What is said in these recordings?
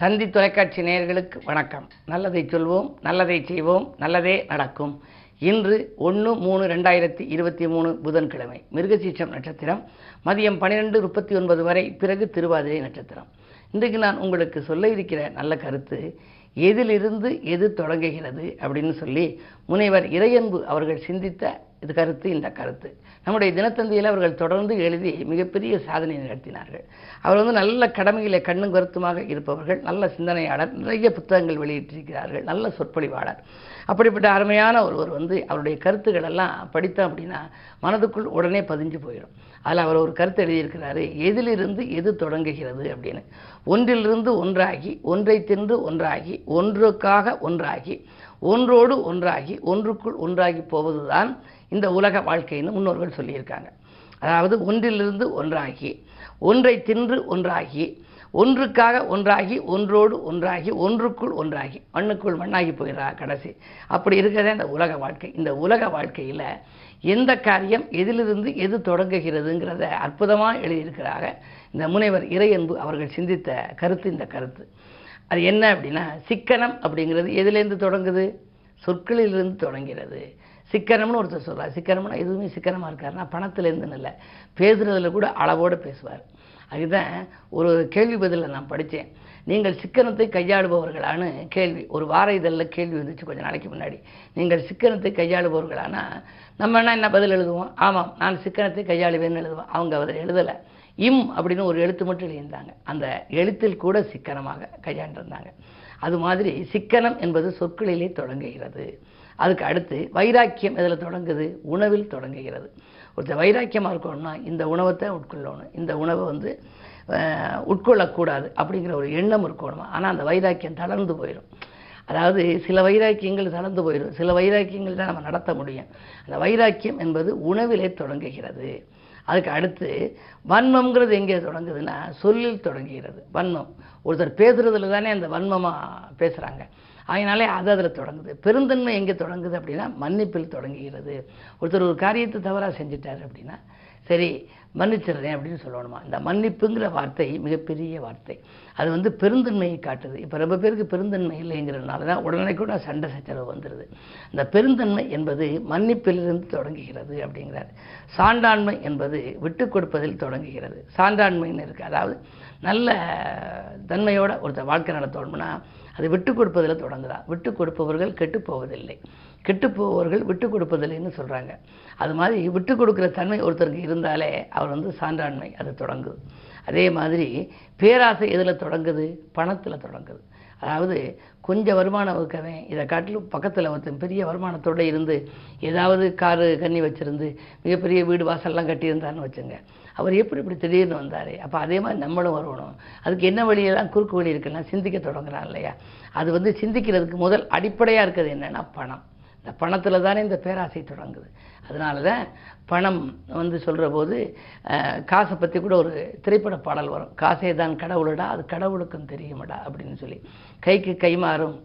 தந்தி தொலைக்காட்சி நேயர்களுக்கு வணக்கம். நல்லதை சொல்வோம் நல்லதை செய்வோம் நல்லதே நடக்கும். இன்று ஒன்று மூணு ரெண்டாயிரத்தி இருபத்தி மூணு புதன்கிழமை மிருகசீச்சம் நட்சத்திரம் மதியம் பன்னிரெண்டு முப்பத்தி ஒன்பது வரை பிறகு திருவாதிரை நட்சத்திரம். இன்றைக்கு நான் உங்களுக்கு சொல்ல இருக்கிற நல்ல கருத்து எதிலிருந்து எது தொடங்குகிறது அப்படின்னு சொல்லி முனைவர் இறையன்பு அவர்கள் சிந்தித்த இது கருத்து இந்த கருத்து. நம்முடைய தினத்தந்தியில் அவர்கள் தொடர்ந்து எழுதி மிகப்பெரிய சாதனை நிகழ்த்தினார்கள். அவர் வந்து நல்ல கடமையிலே கண்ணும் கருத்துமாக இருப்பவர்கள் நல்ல சிந்தனையாளர் நிறைய புத்தகங்கள் வெளியிட்டிருக்கிறார்கள் நல்ல சொற்பொழிவாளர். அப்படிப்பட்ட அருமையான ஒருவர் வந்து அவருடைய கருத்துக்கள் எல்லாம் படித்தோம் அப்படின்னா மனதுக்குள் உடனே பதிஞ்சு போயிடும். அதில் அவர் ஒரு கருத்து எழுதியிருக்கிறாரு எதிலிருந்து எது தொடங்குகிறது? அப்படின்னு. ஒன்றிலிருந்து ஒன்றாகி ஒன்றை தின்று ஒன்றாகி ஒன்றுக்காக ஒன்றாகி ஒன்றோடு ஒன்றாகி ஒன்றுக்குள் ஒன்றாகி போவதுதான் இந்த உலக வாழ்க்கைன்னு முன்னோர்கள் சொல்லியிருக்காங்க. அதாவது ஒன்றிலிருந்து ஒன்றாகி ஒன்றை தின்று ஒன்றாகி ஒன்றுக்காக ஒன்றாகி ஒன்றோடு ஒன்றாகி ஒன்றுக்குள் ஒன்றாகி மண்ணுக்குள் மண்ணாகி போயிடுறா கடைசி. அப்படி இருக்கிறதே இந்த உலக வாழ்க்கை. இந்த உலக வாழ்க்கையில் எந்த காரியம் எதிலிருந்து எது தொடங்குகிறதுங்கிறத அற்புதமாக எழுதியிருக்கிறாங்க. இந்த முனைவர் இறையன்பு அவர்கள் சிந்தித்த கருத்து இந்த கருத்து. அது என்ன அப்படின்னா சிக்கனம் அப்படிங்கிறது எதுலேருந்து தொடங்குது? சொற்களிலிருந்து தொடங்கிறது. சிக்கனம்னு ஒருத்தர் சொல்கிறார் சிக்கனம்னா எதுவுமே சிக்கனமாக இருக்காருன்னா பணத்துலேருந்துன்னு இல்லை. பேசுகிறதுல கூட அளவோடு பேசுவார். அதுதான் ஒரு கேள்வி பதிலில் நான் படித்தேன். நீங்கள் சிக்கனத்தை கையாளுபவர்களான்னு கேள்வி. ஒரு வார இதழில் கேள்வி வந்துச்சு கொஞ்சம் நாளைக்கு முன்னாடி. நீங்கள் சிக்கனத்தை கையாளுபவர்களானா? நம்ம என்ன என்ன பதில் எழுதுவோம்? ஆமாம் நான் சிக்கனத்தை கையாளுவேன்னு எழுதுவோம் அவங்க அதில் எழுதலை. இம் அப்படின்னு ஒரு எழுத்து மட்டும் எழுதியிருந்தாங்க. அந்த எழுத்தில் கூட சிக்கனமாக கையாண்டிருந்தாங்க. அது மாதிரி சிக்கனம் என்பது சொற்களிலே தொடங்குகிறது. அதுக்கு அடுத்து வைராக்கியம் இதில் தொடங்குது? உணவில் தொடங்குகிறது. ஒருத்தர் வைராக்கியமாக இருக்கணும்னா இந்த உணவத்தை உட்கொள்ளணும். இந்த உணவை வந்து உட்கொள்ளக்கூடாது அப்படிங்கிற ஒரு எண்ணம் இருக்கணும் ஆனால் அந்த வைராக்கியம் தளர்ந்து போயிடும் அதாவது சில வைராக்கியங்கள் தளர்ந்து போயிடும் சில வைராக்கியங்கள் தான் நம்ம நடத்த முடியும். அந்த வைராக்கியம் என்பது உணவிலே தொடங்குகிறது. அதுக்கு அடுத்து வன்மம்ங்கிறது எங்கே தொடங்குதுன்னா சொல்லில் தொடங்குகிறது. வன்மம். ஒருத்தர் பேசுகிறதுல தானே அந்த வன்மமாக பேசுகிறாங்க அதனாலே அது அதில் தொடங்குது. பெருந்தன்மை எங்கே தொடங்குது அப்படின்னா மன்னிப்பில் தொடங்குகிறது. ஒருத்தர் ஒரு காரியத்தை தவறாக செஞ்சிட்டார் அப்படின்னா சரி மன்னிச்சிடுறேன் அப்படின்னு சொல்லணுமா? இந்த மன்னிப்புங்கிற வார்த்தை மிகப்பெரிய வார்த்தை. அது வந்து பெருந்தன்மையை காட்டுது. இப்போ ரொம்ப பேருக்கு பெருந்தன்மை இல்லைங்கிறதுனால தான் உடனே கூட சண்டை சச்சரவு வந்துடுது இந்த பெருந்தன்மை என்பது மன்னிப்பிலிருந்து தொடங்குகிறது அப்படிங்கிறார். சான்றாண்மை என்பது விட்டு கொடுப்பதில் தொடங்குகிறது. சான்றாண்மைன்னு இருக்குது அதாவது நல்ல தன்மையோட ஒருத்தர் வாழ்க்கை நடத்தணும்னா அது விட்டு கொடுப்பதில் தொடங்குதான் விட்டு கொடுப்பவர்கள் கெட்டு போவதில்லை. கெட்டு போவர்கள் விட்டு கொடுப்பதில்லைன்னு சொல்கிறாங்க அது மாதிரி விட்டு கொடுக்குற தன்மை ஒருத்தருக்கு இருந்தாலே அவர் வந்து சான்றாண்மை அது தொடங்குது. அதே மாதிரி பேராசை எதில் தொடங்குது? பணத்தில் தொடங்குது. அதாவது கொஞ்சம் வருமானம் இருக்கவன் இதை காட்டிலும் பக்கத்தில் ஒருத்தன் பெரிய வருமானத்தோடு இருந்து ஏதாவது காரு கண்ணி வச்சுருந்து மிகப்பெரிய வீடு வாசல்லாம் கட்டியிருந்தான்னு வச்சுங்க. அவர் எப்படி இப்படி திடீர்னு வந்தார்? அப்போ அதே மாதிரி நம்மளும் வரணும் அதுக்கு என்ன வழியெல்லாம் குறுக்கு வழி இருக்குன்னா சிந்திக்க தொடங்குறான் இல்லையா? அது வந்து சிந்திக்கிறதுக்கு முதல் அடிப்படையாக இருக்கிறது என்னென்னா பணம். இந்த பணத்தில் தானே இந்த பேராசை தொடங்குது. அதனால தான் பணம் வந்து சொல்கிற போது காசை பற்றி கூட ஒரு திரைப்பட பாடல் வரும். காசே தான் கடவுளடா அது கடவுளுக்கும் தெரியுமடா அப்படின்னு சொல்லி. கைக்கு கை மாறும்.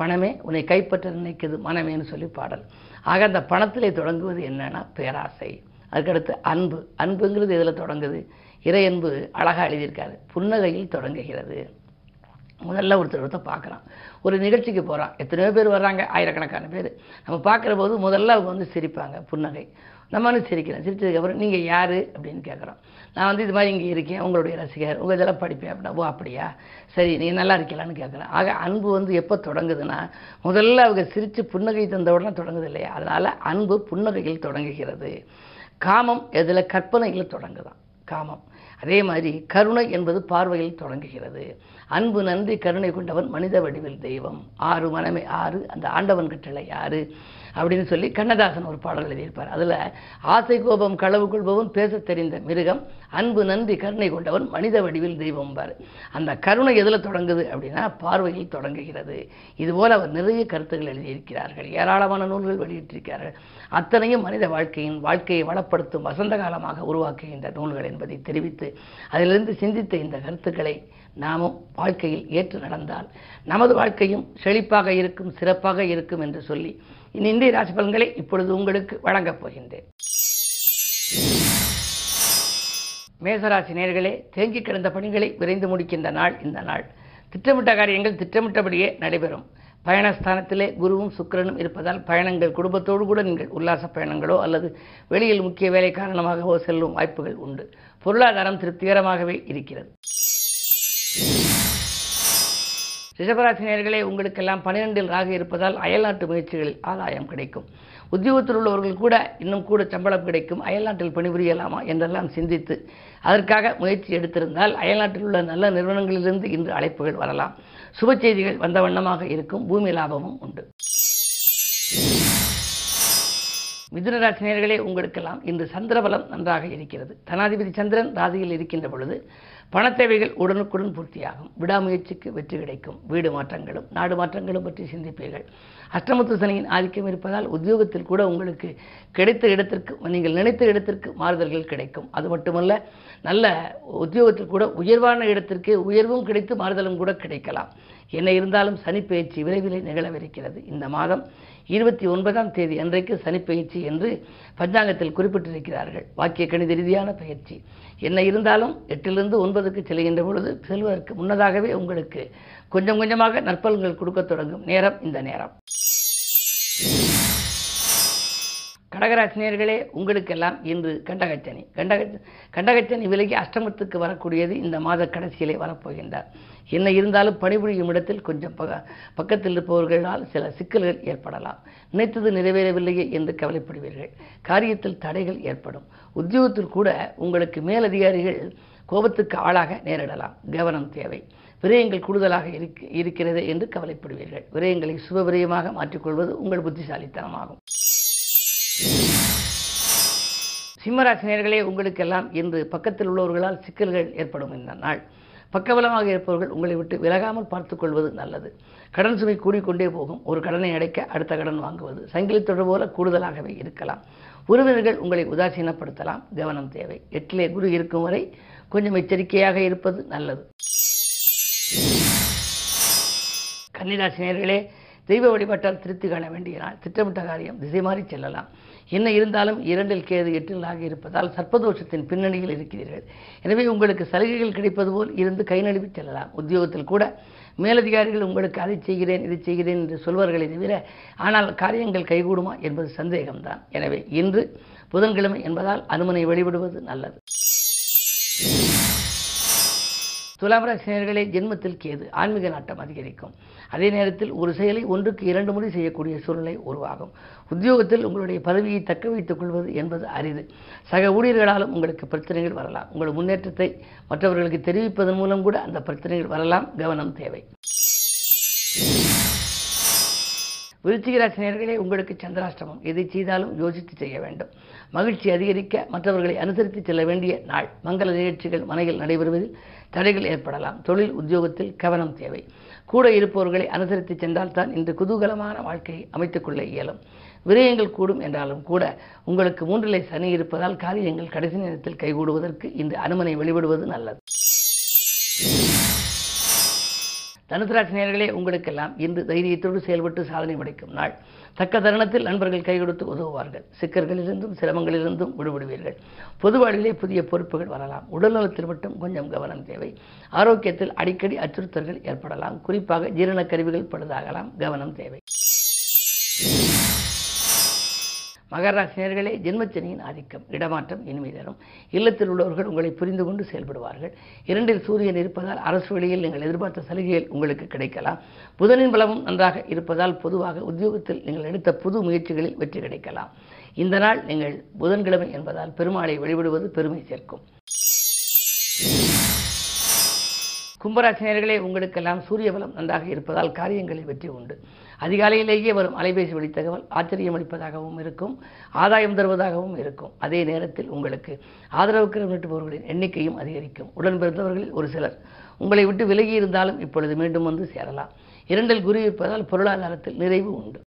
பணமே உன்னை கைப்பற்ற நினைக்குது மனமேன்னு சொல்லி பாடல். ஆக அந்த பணத்திலே தொடங்குவது என்னன்னா பேராசை. அதுக்கடுத்து அன்பு. அன்புங்கிறது இதில் தொடங்குது? இறை அன்பு அழகாக எழுதியிருக்காரு. புன்னகையில் தொடங்குகிறது. முதல்ல ஒருத்தர் ஒருத்தர் பார்க்குறான். ஒரு நிகழ்ச்சிக்கு போகிறான். எத்தனையோ பேர் வர்றாங்க ஆயிரக்கணக்கான பேர். நம்ம பார்க்குற போது முதல்ல அவங்க வந்து சிரிப்பாங்க புன்னகை. நம்மளும் சிரிக்கிறேன் சிரிச்சதுக்கப்புறம் நீங்கள் யார்? அப்படின்னு கேட்குறோம். நான் வந்து இது மாதிரி இங்கே இருக்கேன். உங்களுடைய ரசிகர். உங்கள் இதெல்லாம் படிப்பேன். அப்படின்னா ஓ அப்படியா? சரி நீங்கள் நல்லா இருக்கலான்னு கேட்குறேன். ஆக அன்பு வந்து எப்போ தொடங்குதுன்னா முதல்ல அவங்க சிரித்து புன்னகை தந்த உடனே தொடங்குது இல்லையா? அதனால் அன்பு புன்னகையில் தொடங்குகிறது. காமம் எதில்? கற்பனையில் தொடங்குதான். காமம். அதே மாதிரி கருணை என்பது பார்வையில் தொடங்குகிறது. அன்பு நன்றி கருணை கொண்டவன் மனித வடிவில் தெய்வம். ஆறு மனமே ஆறு அந்த ஆண்டவன் கட்டளை ஆறு அப்படின்னு சொல்லி கண்ணதாசன் ஒரு பாடல் எழுதியிருப்பார். அதில் ஆசை கோபம் களவு கொள்பவன் பேச தெரிந்த மிருகம் அன்பு நன்றி கருணை கொண்டவன் மனித வடிவில் தெய்வம் பார் அந்த கருணை எதில் தொடங்குது அப்படின்னா பார்வையில் தொடங்குகிறது. இதுபோல் அவர் நிறைய கருத்துக்கள் எழுதியிருக்கிறார்கள். ஏராளமான நூல்கள் வெளியிட்டிருக்கிறார்கள். அத்தனையும் மனித வாழ்க்கையின் வாழ்க்கையை வளப்படுத்தும் வசந்த காலமாக உருவாக்குகின்ற நூல்கள் என்பதை தெரிவித்து அதிலிருந்து சிந்தித்த இந்த கருத்துக்களை நாமும் வாழ்க்கையில் ஏற்று நடந்தால் நமது வாழ்க்கையும் செழிப்பாக இருக்கும் சிறப்பாக இருக்கும் என்று சொல்லி இனி இந்திய ராசி பலன்களை இப்பொழுது உங்களுக்கு வழங்கப் போகின்றேன். மேசராசி நேர்களே தேங்கி கிடந்த பணிகளை விரைந்து முடிக்கின்ற நாள் இந்த நாள். திட்டமிட்ட காரியங்கள் திட்டமிட்டபடியே நடைபெறும். பயணஸ்தானத்திலே குருவும் சுக்கிரனும் இருப்பதால் பயணங்கள் குடும்பத்தோடு கூட நீங்கள் உல்லாச பயணங்களோ அல்லது வெளியில் முக்கிய வேலை காரணமாகவோ செல்லும் வாய்ப்புகள் உண்டு. பொருளாதாரம் திருப்திகரமாகவே இருக்கிறது. ரிஷபராசினியர்களே உங்களுக்கெல்லாம் பன்னிரெண்டில் ராக இருப்பதால் அயல்நாட்டு முயற்சிகளில் ஆதாயம் கிடைக்கும். உத்தியோகத்தில் உள்ளவர்கள் கூட இன்னும் கூட சம்பளம் கிடைக்கும். அயல்நாட்டில் பணிபுரியலாமா என்றெல்லாம் சிந்தித்து அதற்காக முயற்சி எடுத்திருந்தால் அயல்நாட்டில் உள்ள நல்ல நிறுவனங்களிலிருந்து இன்று அழைப்புகள் வரலாம். சுப செய்திகள் வந்த வண்ணமாக இருக்கும். பூமி லாபமும் உண்டு. மிதுனராசினியர்களே உங்களுக்கெல்லாம் இன்று சந்திரபலம் நன்றாக இருக்கிறது. தனாதிபதி சந்திரன் ராசியில் இருக்கின்ற பொழுது பணத்தேவைகள் உடனுக்குடன் பூர்த்தியாகும். விடாமுயற்சிக்கு வெற்றி கிடைக்கும். வீடு மாற்றங்களும் நாடு மாற்றங்களும் பற்றி சிந்திப்பீர்கள். அஷ்டமத்து சனியின் ஆதிக்கம் இருப்பதால் உத்தியோகத்தில் கூட உங்களுக்கு கிடைத்த இடத்திற்கு நீங்கள் நினைத்த இடத்திற்கு மாறுதல்கள் கிடைக்கும். அது மட்டுமல்ல நல்ல உத்தியோகத்தில் கூட உயர்வான இடத்திற்கு உயர்வும் கிடைத்து மாறுதலும் கூட கிடைக்கலாம். என்ன இருந்தாலும் சனிப்பெயர்ச்சி விரைவிலே நிகழவிருக்கிறது. இந்த மாதம் இருபத்தி ஒன்பதாம் தேதி அன்றைக்கு சனிப்பெயர்ச்சி என்று பஞ்சாங்கத்தில் குறிப்பிட்டிருக்கிறார்கள். வாக்கிய கணித ரீதியான பயிற்சி என்ன இருந்தாலும் எட்டிலிருந்து ஒன்பதுக்கு செல்கின்ற பொழுது செல்வதற்கு முன்னதாகவே உங்களுக்கு கொஞ்சம் கொஞ்சமாக நற்பலன்கள் கொடுக்க தொடங்கும் நேரம் இந்த நேரம். கடகராசினியர்களே உங்களுக்கெல்லாம் இன்று கண்டகச்சனி. கண்டக கண்டகச்சனி விலகி அஷ்டமத்துக்கு வரக்கூடியது இந்த மாத கடைசியிலே வரப்போகின்றார். என்ன இருந்தாலும் பணிபுரியும் இடத்தில் கொஞ்சம் பக பக்கத்தில் இருப்பவர்களால் சில சிக்கல்கள் ஏற்படலாம். நினைத்தது நிறைவேறவில்லையே என்று கவலைப்படுவீர்கள். காரியத்தில் தடைகள் ஏற்படும். உத்தியோகத்தில் கூட உங்களுக்கு மேலதிகாரிகள் கோபத்துக்கு ஆளாக நேரிடலாம். கவனம் தேவை. விரயங்கள் கூடுதலாக இருக்க இருக்கிறது என்று கவலைப்படுவீர்கள். விரயங்களை சுப விரயமாக மாற்றிக்கொள்வது உங்கள் புத்திசாலித்தனமாகும். சிம்மராசினியர்களே உங்களுக்கெல்லாம் இன்று பக்கத்தில் உள்ளவர்களால் சிக்கல்கள் ஏற்படும் இந்த நாள். பக்கபலமாக இருப்பவர்கள் உங்களை விட்டு விலகாமல் பார்த்துக்கொள்வது நல்லது. கடன் சுமை கூடிக்கொண்டே போகும். ஒரு கடனை அடைக்க அடுத்த கடன் வாங்குவது சங்கிலி தொடர் போல கூடுதலாகவே இருக்கலாம். உறவினர்கள் உங்களை உதாசீனப்படுத்தலாம். கவனம் தேவை. எட்டிலே குரு இருக்கும் வரை கொஞ்சம் எச்சரிக்கையாக இருப்பது நல்லது. கன்னிராசினியர்களே தெய்வ வழிபாட்டால் திருப்தி காண வேண்டிய நாள் திட்டமிட்ட காரியம் திசை மாறி செல்லலாம். என்ன இருந்தாலும் இரண்டில் கேது எட்டில் ஆகி இருப்பதால் சர்ப்பதோஷத்தின் பின்னணியில் இருக்கிறீர்கள். எனவே உங்களுக்கு சலுகைகள் கிடைப்பது போல் இருந்து கை நழுவி செல்லலாம். உத்தியோகத்தில் கூட மேலதிகாரிகள் உங்களுக்கு அதை செய்கிறேன் இதை செய்கிறேன் என்று சொல்வார்களே தவிர ஆனால் காரியங்கள் கைகூடுமா? என்பது சந்தேகம்தான். எனவே இன்று புதன்கிழமை என்பதால் அனுமனை வழிபடுவது நல்லது. துலாம் ராசினியர்களே ஜென்மத்தில் கேது ஆன்மீக நாட்டம் அதிகரிக்கும். அதே நேரத்தில் ஒரு செயலை ஒன்றுக்கு இரண்டு முறை செய்யக்கூடிய சூழ்நிலை உருவாகும். உத்தியோகத்தில் உங்களுடைய பதவியை தக்க வைத்துக் கொள்வது என்பது அரிது. சக ஊழியர்களாலும் உங்களுக்கு பிரச்சனைகள் வரலாம். உங்கள் முன்னேற்றத்தை மற்றவர்களுக்கு தெரிவிப்பதன் மூலம் கூட அந்த பிரச்சனைகள் வரலாம். கவனம் தேவை. விருச்சிக உங்களுக்கு சந்திராஷ்டமம். எதை செய்தாலும் யோசித்து செய்ய வேண்டும். மகிழ்ச்சி அதிகரிக்க மற்றவர்களை அனுசரித்து செல்ல வேண்டிய நாள். மங்கள நிகழ்ச்சிகள் மனையில் நடைபெறுவதில் தடைகள் ஏற்படலாம். தொழில் உத்தியோகத்தில் கவனம் தேவை. கூட இருப்பவர்களை அனுசரித்து சென்றால்தான் இந்த குதூகலமான வாழ்க்கையை அமைத்துக் கொள்ள இயலும். விரயங்கள் கூடும் என்றாலும் கூட உங்களுக்கு மூன்றிலை சனி இருப்பதால் காரியங்கள் கடைசி நேரத்தில் கைகூடுவதற்கு இந்த அனுமனை வெளிவிடுவது நல்லது. தனுசராசினியர்களே உங்களுக்கெல்லாம் இன்று தைரியத்தோடு செயல்பட்டு சாதனை படைக்கும் நாள். தக்க தருணத்தில் நண்பர்கள் கை கொடுத்து உதவுவார்கள். சிக்கர்களிலிருந்தும் சிரமங்களிலிருந்தும் விடுபடுவீர்கள். பொது வாழ்விலே புதிய பொறுப்புகள் வரலாம். உடல்நலத்தில் மட்டும் கொஞ்சம் கவனம் தேவை. ஆரோக்கியத்தில் அடிக்கடி அச்சுறுத்தல்கள் ஏற்படலாம். குறிப்பாக ஜீரண கருவிகள் பழுதாகலாம். கவனம் தேவை. மகராசினியர்களே ஜென்மச்சனியின் ஆதிக்கம் இடமாற்றம் இனிமை தரும் இல்லத்தில் உள்ளவர்கள் உங்களை புரிந்து கொண்டு செயல்படுவார்கள். இரண்டில் சூரியன் இருப்பதால் அரசு வழியில் நீங்கள் எதிர்பார்த்த சலுகைகள் உங்களுக்கு கிடைக்கலாம். புதனின் பலமும் நன்றாக இருப்பதால் பொதுவாக உத்தியோகத்தில் நீங்கள் எடுத்த புது முயற்சிகளில் வெற்றி கிடைக்கலாம். இந்த நாள் நீங்கள் புதன்கிழமை என்பதால் பெருமாளை வழிபடுவது பெருமை சேர்க்கும். கும்பராசினியர்களே உங்களுக்கெல்லாம் சூரிய பலம் நன்றாக இருப்பதால் காரியங்களில் வெற்றி உண்டு. அதிகாலையிலேயே வரும் அலைபேசி வழி தகவல் ஆச்சரியம் அளிப்பதாகவும் இருக்கும் ஆதாயம் தருவதாகவும் இருக்கும். அதே நேரத்தில் உங்களுக்கு ஆதரவு கரம் நீட்டுபவர்களின் எண்ணிக்கையும் அதிகரிக்கும். உடன் பிறந்தவர்களில் ஒரு சிலர் உங்களை விட்டு விலகி இருந்தாலும் இப்பொழுது மீண்டும் வந்து சேரலாம். இரண்டில் குரு இருப்பதால் பொருளாதாரத்தில் நிறைவு உண்டு.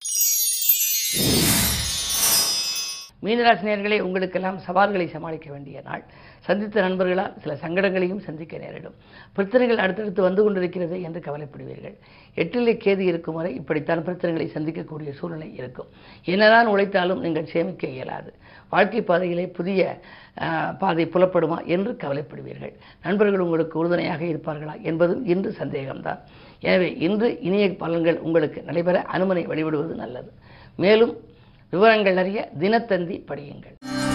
மீனராசினியர்களே உங்களுக்கெல்லாம் சவால்களை சமாளிக்க வேண்டிய நாள். சந்தித்த நண்பர்களால் சில சங்கடங்களையும் சந்திக்க நேரிடும். பிரச்சனைகள் அடுத்தடுத்து வந்து கொண்டிருக்கிறது என்று கவலைப்படுவீர்கள். எட்டிலே கேது இருக்கும் வரை இப்படித்தான் பிரச்சனைகளை சந்திக்கக்கூடிய சூழ்நிலை இருக்கும். என்னதான் உழைத்தாலும் நீங்கள் சேமிக்க இயலாது. வாழ்க்கை பாதையிலே புதிய ஆஹ், பாதை புலப்படுமா என்று கவலைப்படுவீர்கள். நண்பர்கள் உங்களுக்கு உறுதுணையாக இருப்பார்களா என்பதும் இன்று சந்தேகம்தான். எனவே இன்று இனிய பலன்கள் உங்களுக்கு நடைபெற அனுமனை வழிபடுவது நல்லது. மேலும் விவரங்கள் அறிய தினத்தந்தி படியுங்கள்.